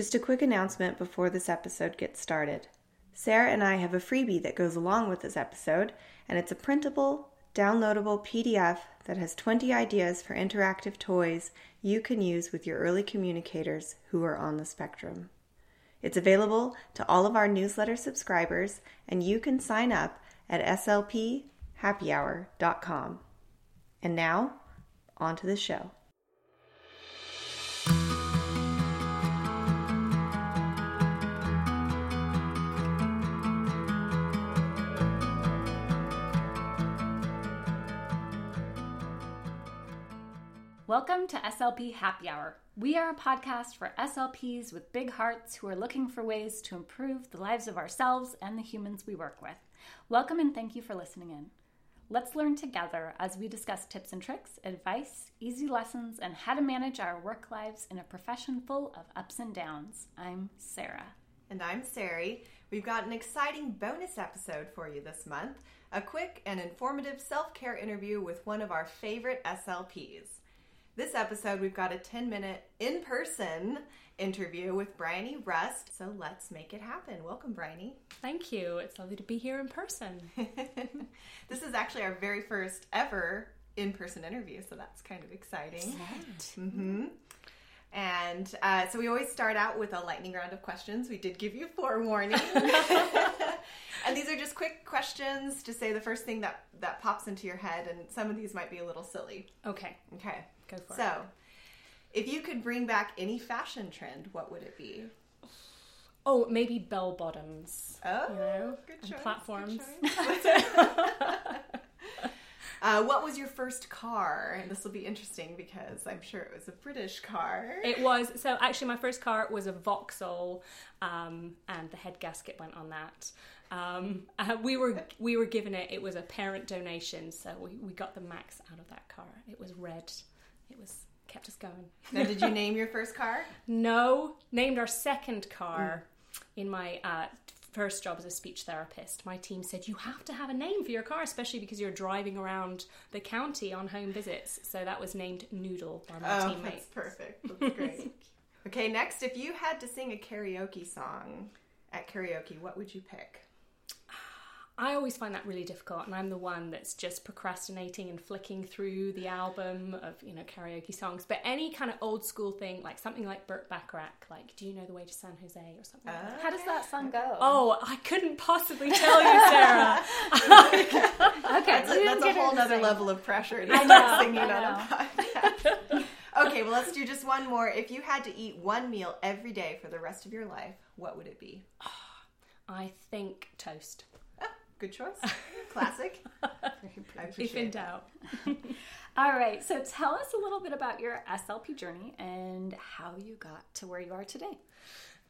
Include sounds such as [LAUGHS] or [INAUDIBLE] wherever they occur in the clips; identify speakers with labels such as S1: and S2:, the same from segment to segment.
S1: Just a quick announcement before this episode gets started. Sarah and I have a freebie that goes along with this episode, and it's a printable, downloadable PDF that has 20 ideas for interactive toys you can use with your early communicators who are on the spectrum. It's available to all of our newsletter subscribers, and you can sign up at slphappyhour.com. And now, on to the show.
S2: Welcome to SLP Happy Hour. We are a podcast for SLPs with big hearts who are looking for ways to improve the lives of ourselves and the humans we work with. Welcome and thank you for listening in. Let's learn together as we discuss tips and tricks, advice, easy lessons, and how to manage our work lives in a profession full of ups and downs. I'm Sarah.
S1: And I'm Sari. We've got an exciting bonus episode for you this month a quick and informative self care interview with one of our favorite SLPs. This episode, we've got a 10 minute in person interview with Bryony Rust. So let's make it happen. Welcome, Bryony.
S2: Thank you. It's lovely to be here in person. [LAUGHS]
S1: this is actually our very first ever in person interview, so that's kind of exciting. Mm-hmm. And uh, so we always start out with a lightning round of questions. We did give you forewarning. [LAUGHS] and these are just quick questions to say the first thing that, that pops into your head, and some of these might be a little silly.
S2: Okay.
S1: Okay.
S2: Go for
S1: so, it. So, if you could bring back any fashion trend, what would it be?
S2: Oh, maybe bell bottoms.
S1: Oh,
S2: you know,
S1: good choice,
S2: platforms.
S1: Good [LAUGHS] uh, what was your first car? And this will be interesting because I'm sure it was a British car.
S2: It was. So actually, my first car was a Vauxhall, um, and the head gasket went on that. Um, [LAUGHS] uh, we were we were given it. It was a parent donation, so we, we got the max out of that car. It was red it was kept us going. [LAUGHS]
S1: Now, did you name your first car?
S2: No, named our second car mm. in my uh, first job as a speech therapist. My team said you have to have a name for your car, especially because you're driving around the county on home visits. So that was named Noodle by my
S1: oh,
S2: teammate.
S1: That's perfect. That's great. [LAUGHS] okay, next, if you had to sing a karaoke song at karaoke, what would you pick?
S2: I always find that really difficult, and I'm the one that's just procrastinating and flicking through the album of you know karaoke songs. But any kind of old school thing, like something like Burt Bacharach, like "Do you know the way to San Jose" or something.
S1: Uh, like
S3: How does that song go?
S2: Oh, I couldn't possibly tell you, Sarah. [LAUGHS]
S1: okay, that's a, that's a whole other level of pressure to start singing on a podcast. okay, well, let's do just one more. If you had to eat one meal every day for the rest of your life, what would it be? [SIGHS]
S2: I think toast.
S1: Good choice. [LAUGHS] Classic.
S2: if in doubt. [LAUGHS]
S3: All right. So tell us a little bit about your SLP journey and how you got to where you are today.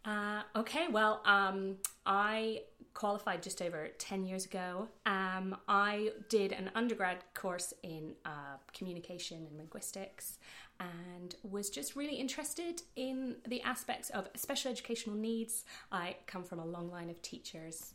S2: Uh, okay. Well, um, I qualified just over 10 years ago. Um, I did an undergrad course in uh, communication and linguistics and was just really interested in the aspects of special educational needs. I come from a long line of teachers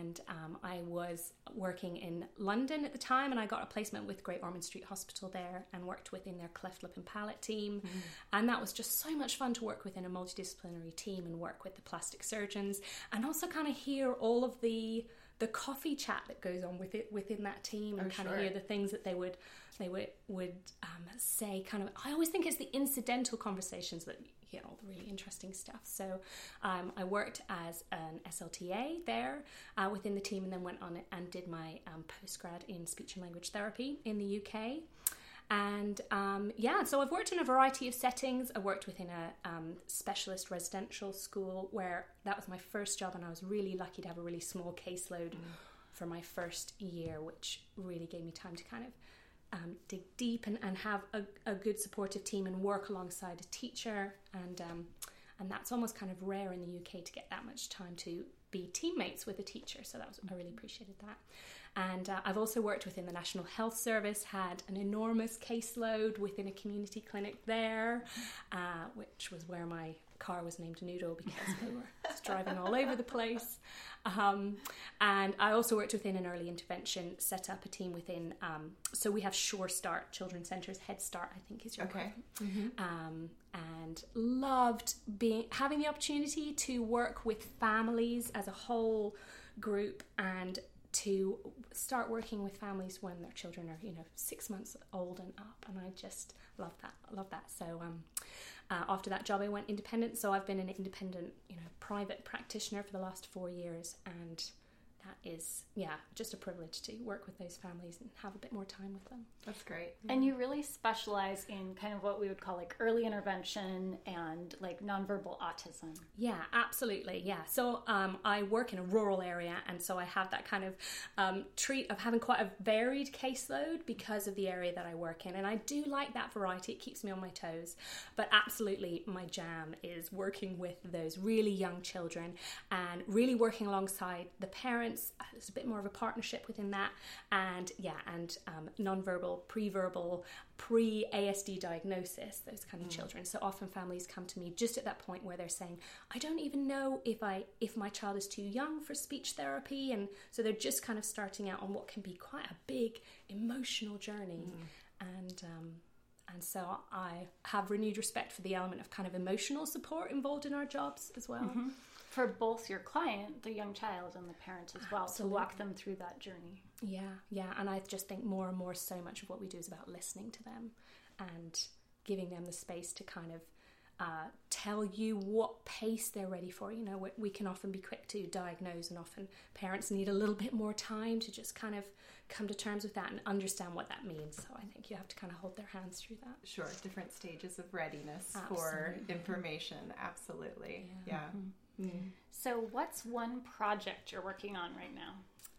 S2: and um, I was working in London at the time, and I got a placement with Great Ormond Street Hospital there, and worked within their cleft lip and palate team, mm. and that was just so much fun to work within a multidisciplinary team and work with the plastic surgeons, and also kind of hear all of the the coffee chat that goes on with it within that team, and oh, kind sure. of hear the things that they would they would would um, say. Kind of, I always think it's the incidental conversations that you know, all the really interesting stuff. So um, I worked as an SLTA there uh, within the team and then went on and did my um, postgrad in speech and language therapy in the UK. And um, yeah, so I've worked in a variety of settings. I worked within a um, specialist residential school where that was my first job, and I was really lucky to have a really small caseload for my first year, which really gave me time to kind of um, dig deep and, and have a, a, good supportive team and work alongside a teacher and um, and that's almost kind of rare in the UK to get that much time to be teammates with a teacher. So that was I really appreciated that. And uh, I've also worked within the National Health Service had an enormous caseload within a community clinic there uh, which was where my car was named Noodle because we were driving all over the place. Um, and I also worked within an early intervention, set up a team within. Um, so we have Sure Start Children's Centres, Head Start, I think is your
S1: Okay.
S2: um, and loved being having the opportunity to work with families as a whole group and to start working with families when their children are you know six months old and up and i just love that love that so um, uh, after that job i went independent. So i've been an independent you know private practitioner for the last four years and that is yeah just a privilege to work with those families and have a bit more time with them
S1: That's great.
S3: And you really specialize in kind of what we would call like early intervention and like nonverbal autism.
S2: Yeah, absolutely. Yeah. So um, I work in a rural area, and so I have that kind of um, treat of having quite a varied caseload because of the area that I work in. And I do like that variety, it keeps me on my toes. But absolutely, my jam is working with those really young children and really working alongside the parents. There's a bit more of a partnership within that. And yeah, and um, non-verbal, pre-verbal, pre-ASD diagnosis, those kind of children. So often families come to me just at that point where they're saying, I don't even know if I if my child is too young for speech therapy and so they're just kind of starting out on what can be quite a big emotional journey. And um and so I have renewed respect for the element of kind of emotional support involved in our jobs as well.
S3: For both your client, the young child, and the parent as well, to walk them through that journey.
S2: Yeah, yeah, and I just think more and more so much of what we do is about listening to them and giving them the space to kind of uh, tell you what pace they're ready for. You know, we, we can often be quick to diagnose, and often parents need a little bit more time to just kind of come to terms with that and understand what that means. So I think you have to kind of hold their hands through that.
S1: Sure, different stages of readiness for information. Absolutely. Yeah.
S3: So, what's one project you're working on right now?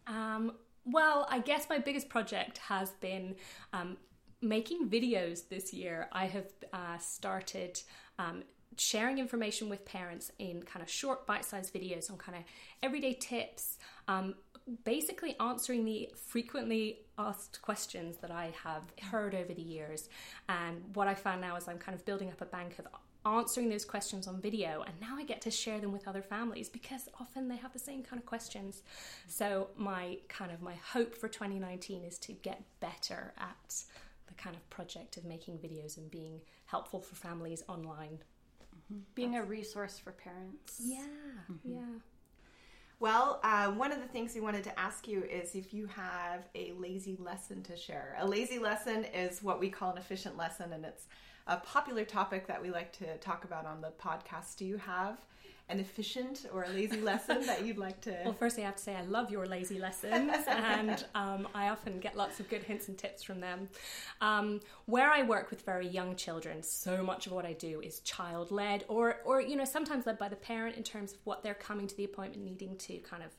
S2: Um, well, I guess my biggest project has been um, making videos this year. I have uh, started um, sharing information with parents in kind of short, bite sized videos on kind of everyday tips. Um, basically answering the frequently asked questions that I have heard over the years. And what I found now is I'm kind of building up a bank of answering those questions on video and now I get to share them with other families because often they have the same kind of questions. So my kind of my hope for 2019 is to get better at the kind of project of making videos and being helpful for families online.
S3: Being a resource for parents.
S2: Yeah, yeah.
S1: Well, uh, one of the things we wanted to ask you is if you have a lazy lesson to share. A lazy lesson is what we call an efficient lesson, and it's a popular topic that we like to talk about on the podcast. Do you have an efficient or a lazy [LAUGHS] lesson that you'd like to?
S2: Well, firstly, I have to say I love your lazy lessons, [LAUGHS] and um, I often get lots of good hints and tips from them. Um, where I work with very young children, so much of what I do is child led, or, or you know, sometimes led by the parent in terms of what they're coming to the appointment needing to kind of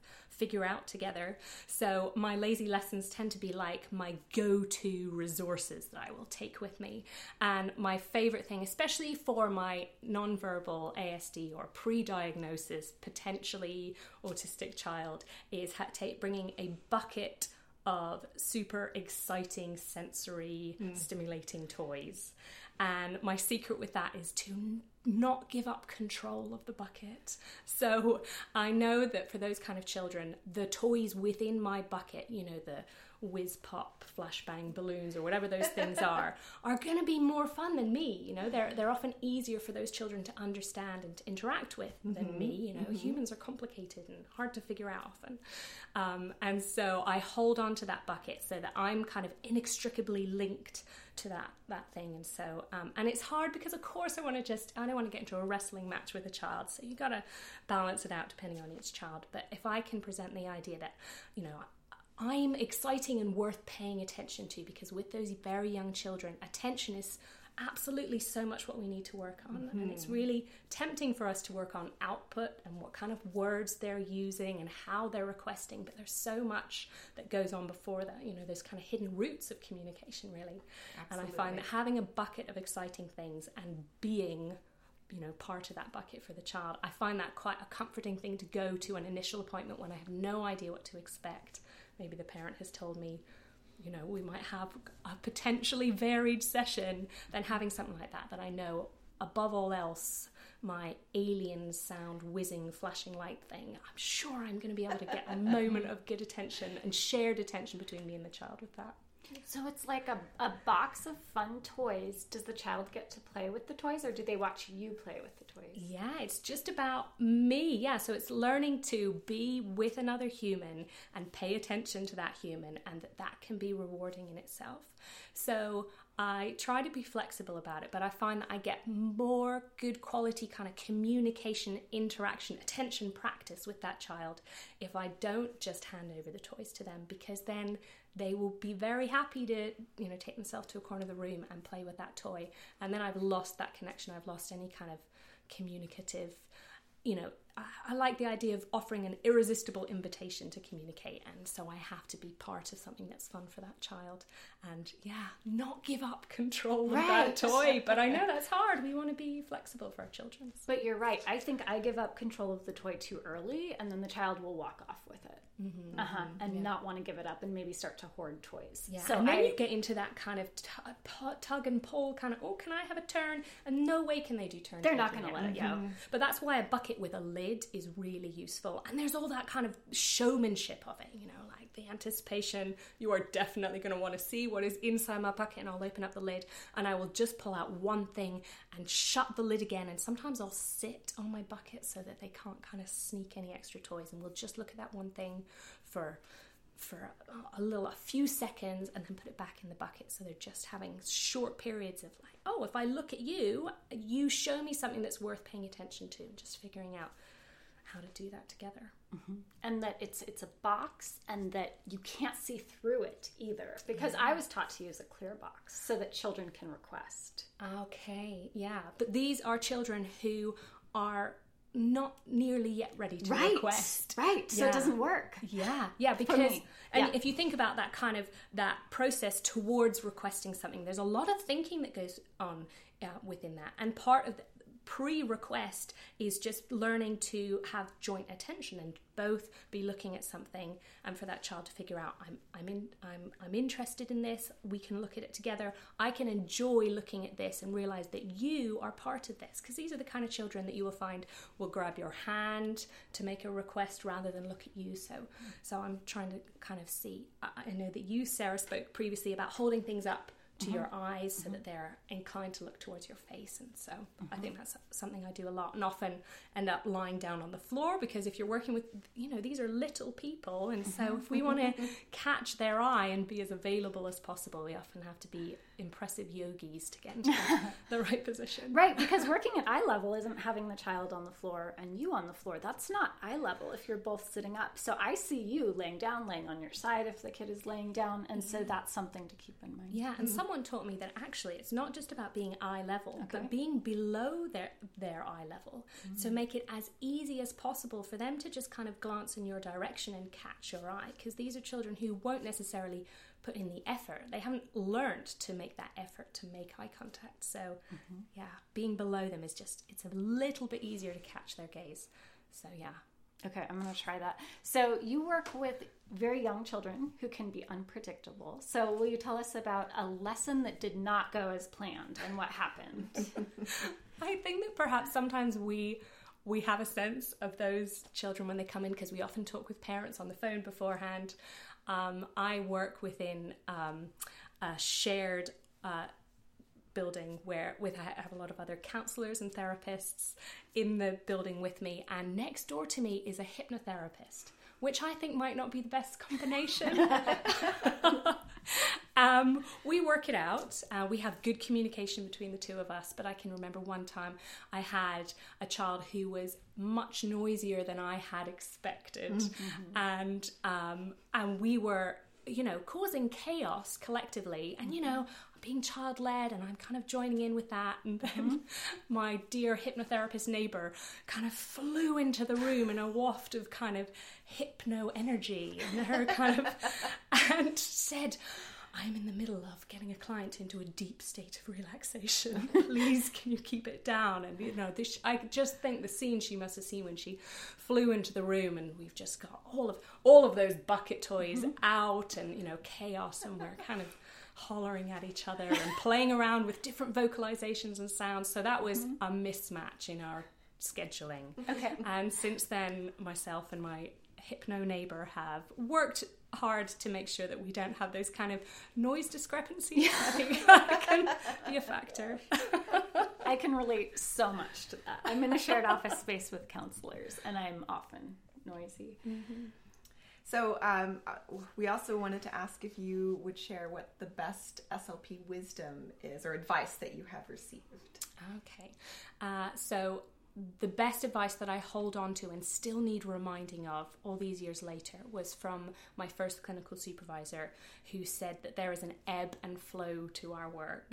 S2: figure out together. So my lazy lessons tend to be like my go-to resources that I will take with me. And my favorite thing, especially for my nonverbal ASD or pre-diagnosis potentially autistic child, is bringing a bucket of super exciting sensory mm. stimulating toys. And my secret with that is to not give up control of the bucket. So I know that for those kind of children, the toys within my bucket, you know, the whiz pop, flashbang balloons, or whatever those things are, [LAUGHS] are going to be more fun than me. You know, they're they're often easier for those children to understand and to interact with than me. You know, humans are complicated and hard to figure out often, um, and so I hold on to that bucket so that I'm kind of inextricably linked to that that thing. And so, um, and it's hard because of course I want to just I don't want to get into a wrestling match with a child. So you got to balance it out depending on each child. But if I can present the idea that you know I'm exciting and worth paying attention to because with those very young children, attention is absolutely so much what we need to work on. And it's mm-hmm. really tempting for us to work on output and what kind of words they're using and how they're requesting. But there's so much that goes on before that, you know, those kind of hidden roots of communication, really. And I find that having a bucket of exciting things and being you know part of that bucket for the child i find that quite a comforting thing to go to an initial appointment when i have no idea what to expect maybe the parent has told me you know we might have a potentially varied session then having something like that that i know above all else my alien sound whizzing flashing light thing. I'm sure i'm going to be able to get a moment of good attention and shared attention between me and the child with that
S3: So it's like a, a box of fun toys. Does the child get to play with the toys or do they watch you play with the toys?
S2: Yeah, it's just about me. Yeah, so it's learning to be with another human and pay attention to that human, and that that can be rewarding in itself. So I try to be flexible about it, but I find that I get more good quality kind of communication, interaction, attention practice with that child if I don't just hand over the toys to them because then they will be very happy to you know take themselves to a corner of the room and play with that toy. And then i've lost that connection. I've lost any kind of communicative you know I, like the idea of offering an irresistible invitation to communicate and so i have to be part of something that's fun for that child and yeah not give up control of
S3: Right.
S2: that toy [LAUGHS] but i know that's hard we want to be flexible for our children
S3: But you're right. I think I give up control of the toy too early, and then the child will walk off with it, mm-hmm, uh-huh, mm-hmm, and not want to give it up, and maybe start to hoard toys.
S2: Yeah,
S3: So
S2: and then
S3: I,
S2: you get into that kind of t- tug and pull kind of. Oh, can I have a turn? And no way can they do turn.
S3: They're not gonna let it go. Mm-hmm.
S2: But that's why a bucket with a lid is really useful. And there's all that kind of showmanship of it. You know, like the anticipation. You are definitely going to want to see what is inside my bucket, and I'll open up the lid, and I will just pull out one thing and shut the lid again. And sometimes I'll sit on my bucket so that they can't kind of sneak any extra toys, and we'll just look at that one thing for for a, a little a few seconds and then put it back in the bucket so they're just having short periods of like oh if i look at you you show me something that's worth paying attention to and just figuring out how to do that together
S3: and that it's it's a box, and that you can't see through it either. Because I was taught to use a clear box so that children can request.
S2: okay yeah but these are children who are not nearly yet ready to request
S3: right. So it doesn't work.
S2: Yeah, yeah, because and
S3: yeah.
S2: if you think about that kind of that process towards requesting something, there's a lot of thinking that goes on uh, within that, and part of the pre-request is just learning to have joint attention and both be looking at something and for that child to figure out I'm I'm in I'm I'm interested in this. We can look at it together. I can enjoy looking at this and realize that you are part of this. Because these are the kind of children that you will find will grab your hand to make a request rather than look at you. So so I'm trying to kind of see I, I know that you Sarah spoke previously about holding things up to your mm-hmm. eyes so that mm-hmm. they're inclined to look towards your face. And so I mm-hmm. think that's something I do a lot and often end up lying down on the floor because if you're working with you know these are little people. And so if we want to [LAUGHS] catch their eye and be as available as possible we often have to be impressive yogis to get into the, [LAUGHS] the right position.
S3: Right, because working at eye level isn't having the child on the floor and you on the floor. That's not eye level if you're both sitting up. So I see you laying down, laying on your side if the kid is laying down, and so that's something to keep in mind.
S2: Yeah, and someone taught me that actually it's not just about being eye level, but being below their their eye level. So mm. make it as easy as possible for them to just kind of glance in your direction and catch your eye because these are children who won't necessarily put in the effort. They haven't learned to make that effort to make eye contact. So, mm-hmm. yeah, being below them is just it's a little bit easier to catch their gaze. So, yeah.
S3: Okay, I'm going to try that. So you work with very young children who can be unpredictable. So will you tell us about a lesson that did not go as planned and what happened? [LAUGHS]
S2: I think that perhaps sometimes we we have a sense of those children when they come in because we often talk with parents on the phone beforehand. Um, I work within um, a shared uh, building where with I have a lot of other counselors and therapists in the building with me, and next door to me is a hypnotherapist, which I think might not be the best combination. [LAUGHS] Um, we work it out. Uh, we have good communication between the two of us. But I can remember one time I had a child who was much noisier than I had expected, and um, and we were, you know, causing chaos collectively. And you know, being child led, and I'm kind of joining in with that. And then mm-hmm. [LAUGHS] my dear hypnotherapist neighbor kind of flew into the room in a waft of kind of hypno energy, and her [LAUGHS] kind of and said. I'm in the middle of getting a client into a deep state of relaxation. [LAUGHS] Please, can you keep it down? And you know, this, I just think the scene she must have seen when she flew into the room, and we've just got all of all of those bucket toys mm-hmm. out, and you know, chaos, and we're kind of hollering at each other and [LAUGHS] playing around with different vocalizations and sounds. So that was mm-hmm. a mismatch in our scheduling.
S3: Okay.
S2: And since then, myself and my hypno neighbor have worked hard to make sure that we don't have those kind of noise discrepancies. I think [LAUGHS] that can be a factor. [LAUGHS]
S3: I can relate so much to that. I'm in a shared office space with counselors, and I'm often noisy. Mm-hmm.
S1: So, um, uh, we also wanted to ask if you would share what the best SLP wisdom is or advice that you have received.
S2: Okay. Uh, so, the best advice that I hold on to and still need reminding of all these years later was from my first clinical supervisor who said that there is an ebb and flow to our work.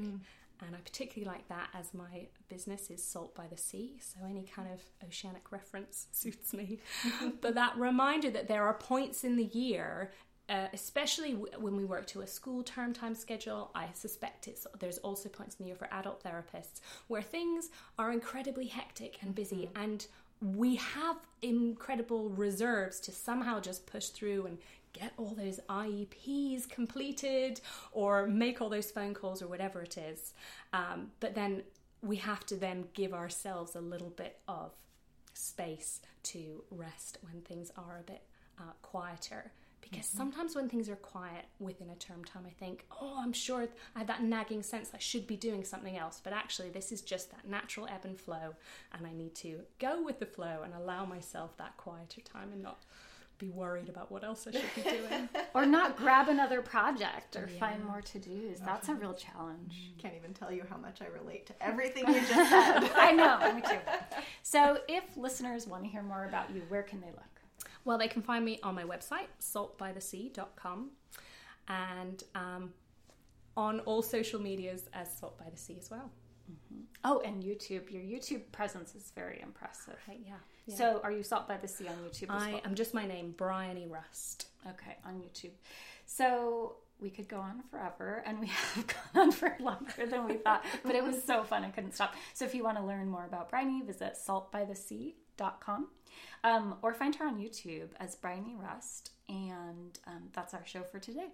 S2: And I particularly like that as my business is Salt by the Sea, so any kind of oceanic reference [LAUGHS] suits me. [LAUGHS] but that reminder that there are points in the year uh, especially w- when we work to a school term time schedule, I suspect it's there's also points in the year for adult therapists where things are incredibly hectic and busy, and we have incredible reserves to somehow just push through and get all those IEPs completed or make all those phone calls or whatever it is. Um, but then we have to then give ourselves a little bit of space to rest when things are a bit uh, quieter. Because sometimes when things are quiet within a term time, I think, oh, I'm sure I have that nagging sense I should be doing something else. But actually, this is just that natural ebb and flow, and I need to go with the flow and allow myself that quieter time and not be worried about what else I should be doing. [LAUGHS]
S3: Or not grab another project or find more to dos. That's a real challenge.
S1: Can't even tell you how much I relate to [LAUGHS] everything you just [LAUGHS] said.
S3: I know, me too. So, if listeners want to hear more about you, where can they look?
S2: Well, they can find me on my website, saltbythesea.com, and um, on all social medias as Salt by the Sea as well.
S3: Oh, and YouTube. Your YouTube presence is very impressive.
S2: Right, yeah. yeah.
S3: So, are you Salt by the Sea on YouTube as
S2: I
S3: well?
S2: am just my name, Bryony Rust.
S3: Okay, on YouTube. So we could go on forever, and we [LAUGHS] have gone on for longer than we thought, but it was so fun, I couldn't stop. So if you want to learn more about Bryony, visit saltbythesea.com um, or find her on YouTube as Bryony Rust, and um, that's our show for today.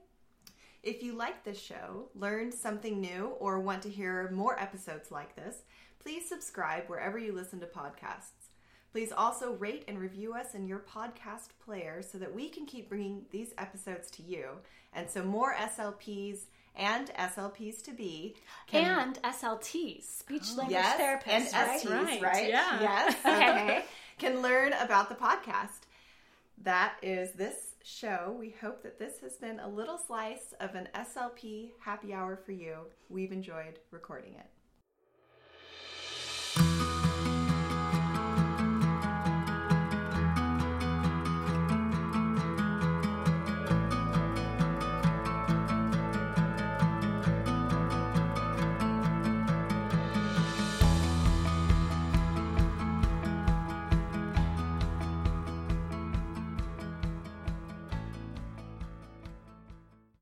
S1: If you like this show, learned something new, or want to hear more episodes like this, please subscribe wherever you listen to podcasts. Please also rate and review us in your podcast player so that we can keep bringing these episodes to you and so more SLPs and SLPs to be can
S3: And SLTs, speech oh. language
S1: yes,
S3: therapists,
S1: and
S3: right?
S1: STs,
S2: Right,
S1: right?
S2: yeah.
S1: Yes, [LAUGHS] okay. can learn about the podcast. That is this show. We hope that this has been a little slice of an SLP happy hour for you. We've enjoyed recording it.